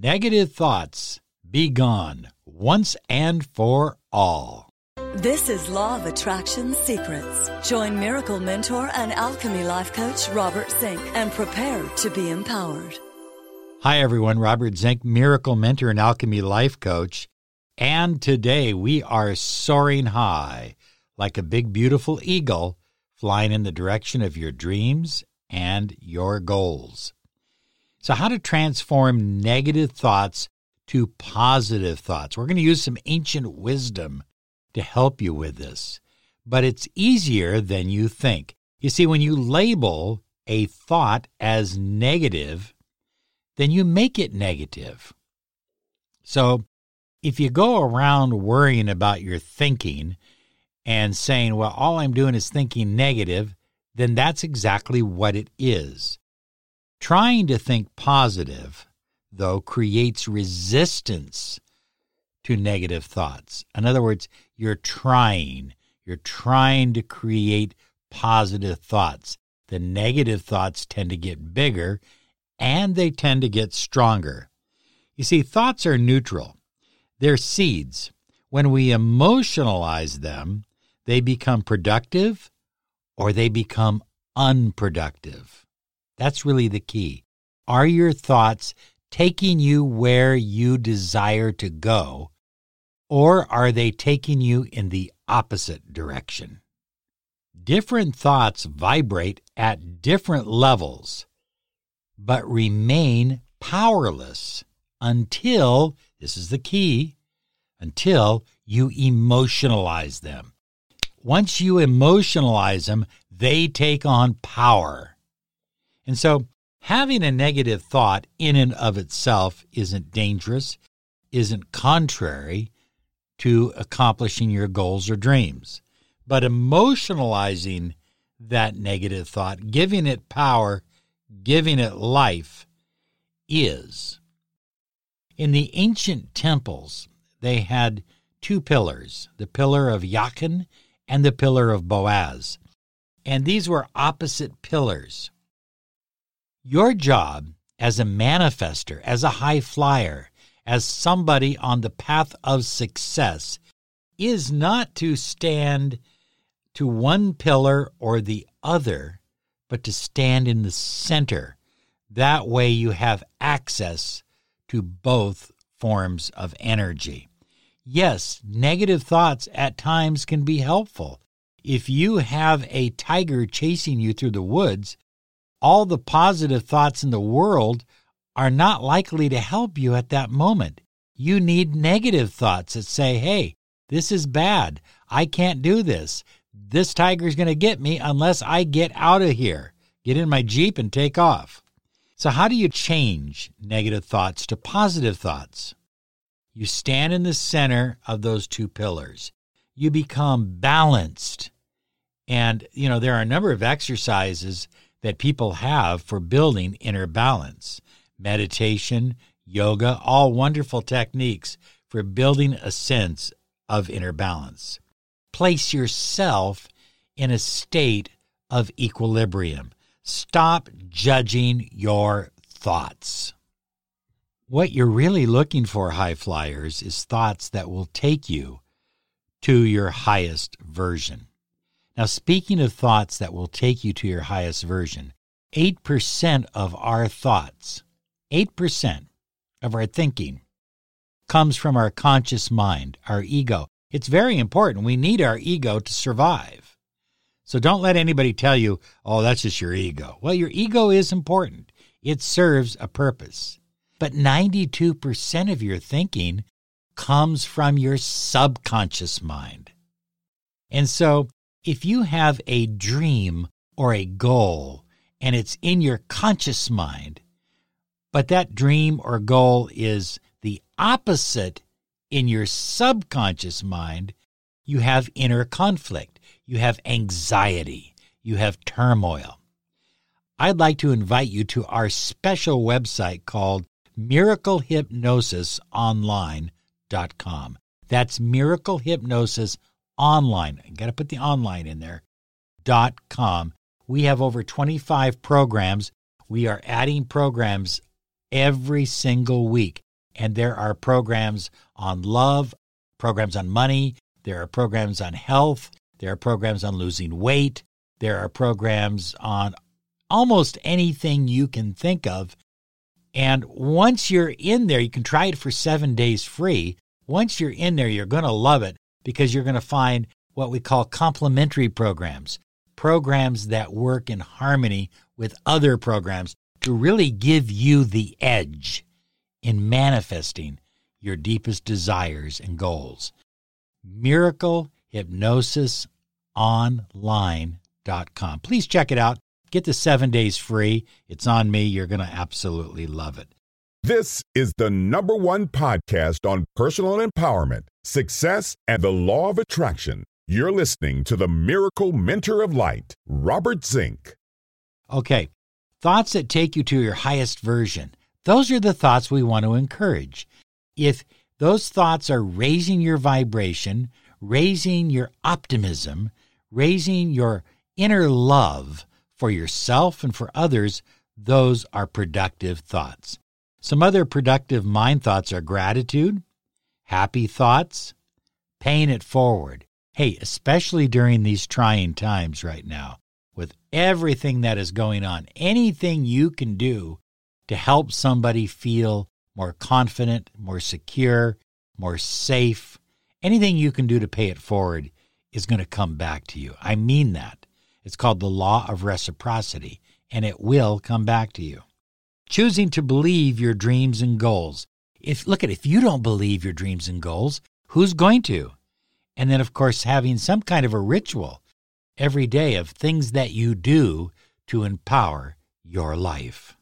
Negative thoughts be gone once and for all. This is Law of Attraction Secrets. Join Miracle Mentor and Alchemy Life Coach Robert Zink and prepare to be empowered. Hi, everyone. Robert Zink, Miracle Mentor and Alchemy Life Coach. And today we are soaring high like a big, beautiful eagle flying in the direction of your dreams and your goals. So, how to transform negative thoughts to positive thoughts. We're going to use some ancient wisdom to help you with this, but it's easier than you think. You see, when you label a thought as negative, then you make it negative. So, if you go around worrying about your thinking and saying, well, all I'm doing is thinking negative, then that's exactly what it is. Trying to think positive, though, creates resistance to negative thoughts. In other words, you're trying, you're trying to create positive thoughts. The negative thoughts tend to get bigger and they tend to get stronger. You see, thoughts are neutral, they're seeds. When we emotionalize them, they become productive or they become unproductive. That's really the key. Are your thoughts taking you where you desire to go, or are they taking you in the opposite direction? Different thoughts vibrate at different levels, but remain powerless until, this is the key, until you emotionalize them. Once you emotionalize them, they take on power. And so, having a negative thought in and of itself isn't dangerous, isn't contrary to accomplishing your goals or dreams. But emotionalizing that negative thought, giving it power, giving it life, is. In the ancient temples, they had two pillars the pillar of Jachin and the pillar of Boaz. And these were opposite pillars. Your job as a manifester, as a high flyer, as somebody on the path of success is not to stand to one pillar or the other, but to stand in the center. That way you have access to both forms of energy. Yes, negative thoughts at times can be helpful. If you have a tiger chasing you through the woods, all the positive thoughts in the world are not likely to help you at that moment. You need negative thoughts that say, hey, this is bad. I can't do this. This tiger's going to get me unless I get out of here, get in my Jeep and take off. So, how do you change negative thoughts to positive thoughts? You stand in the center of those two pillars. You become balanced. And, you know, there are a number of exercises that people have for building inner balance meditation, yoga, all wonderful techniques for building a sense of inner balance. Place yourself in a state of equilibrium. Stop judging your thoughts. What you're really looking for, high flyers, is thoughts that will take you to your highest version. Now, speaking of thoughts that will take you to your highest version, 8% of our thoughts, 8% of our thinking comes from our conscious mind, our ego. It's very important. We need our ego to survive. So don't let anybody tell you, oh, that's just your ego. Well, your ego is important, it serves a purpose. But 92% of your thinking comes from your subconscious mind. And so, if you have a dream or a goal and it's in your conscious mind, but that dream or goal is the opposite in your subconscious mind, you have inner conflict, you have anxiety, you have turmoil. I'd like to invite you to our special website called miraclehypnosisonline.com. That's Miracle Hypnosis Online. I got to put the online in there. Dot com. We have over 25 programs. We are adding programs every single week. And there are programs on love, programs on money, there are programs on health, there are programs on losing weight, there are programs on almost anything you can think of. And once you're in there, you can try it for seven days free. Once you're in there, you're going to love it because you're going to find what we call complementary programs, programs that work in harmony with other programs to really give you the edge in manifesting your deepest desires and goals. Miracle Hypnosis Online.com. Please check it out. Get the seven days free. It's on me. You're going to absolutely love it. This is the number one podcast on personal empowerment, success, and the law of attraction. You're listening to the Miracle Mentor of Light, Robert Zink. Okay, thoughts that take you to your highest version. Those are the thoughts we want to encourage. If those thoughts are raising your vibration, raising your optimism, raising your inner love for yourself and for others, those are productive thoughts. Some other productive mind thoughts are gratitude, happy thoughts, paying it forward. Hey, especially during these trying times right now, with everything that is going on, anything you can do to help somebody feel more confident, more secure, more safe, anything you can do to pay it forward is going to come back to you. I mean that. It's called the law of reciprocity, and it will come back to you. Choosing to believe your dreams and goals. If look at if you don't believe your dreams and goals, who's going to? And then of course having some kind of a ritual every day of things that you do to empower your life.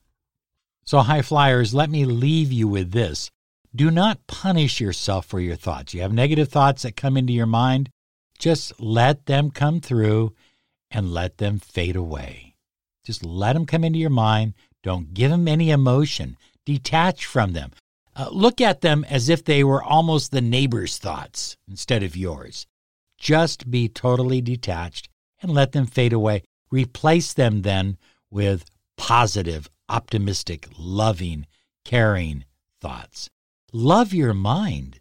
So high flyers, let me leave you with this. Do not punish yourself for your thoughts. You have negative thoughts that come into your mind, just let them come through and let them fade away. Just let them come into your mind. Don't give them any emotion. Detach from them. Uh, look at them as if they were almost the neighbor's thoughts instead of yours. Just be totally detached and let them fade away. Replace them then with positive, optimistic, loving, caring thoughts. Love your mind.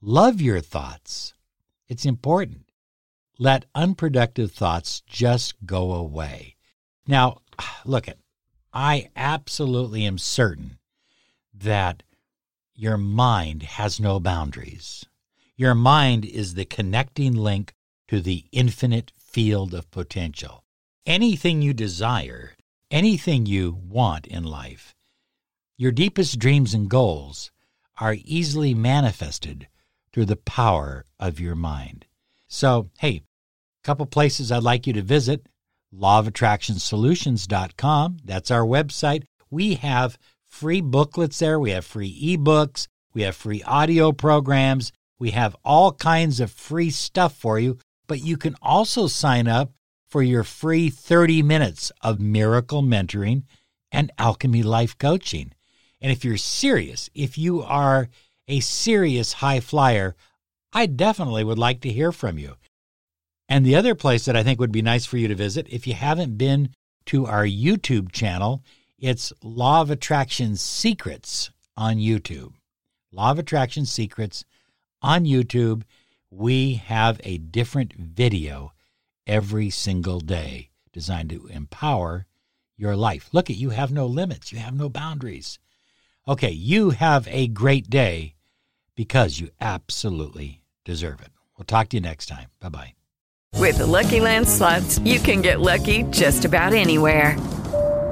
Love your thoughts. It's important. Let unproductive thoughts just go away. Now, look at I absolutely am certain that your mind has no boundaries. Your mind is the connecting link to the infinite field of potential. Anything you desire, anything you want in life, your deepest dreams and goals are easily manifested through the power of your mind. So, hey, a couple places I'd like you to visit lawofattractionsolutions.com. That's our website. We have free booklets there, we have free ebooks, we have free audio programs, we have all kinds of free stuff for you, but you can also sign up for your free 30 minutes of miracle mentoring and alchemy life coaching. And if you're serious, if you are a serious high flyer, I definitely would like to hear from you. And the other place that I think would be nice for you to visit, if you haven't been to our YouTube channel, it's Law of Attraction Secrets on YouTube. Law of Attraction Secrets on YouTube. We have a different video every single day designed to empower your life. Look at you have no limits, you have no boundaries. Okay, you have a great day because you absolutely deserve it. We'll talk to you next time. Bye bye. With the Lucky Land slots, you can get lucky just about anywhere.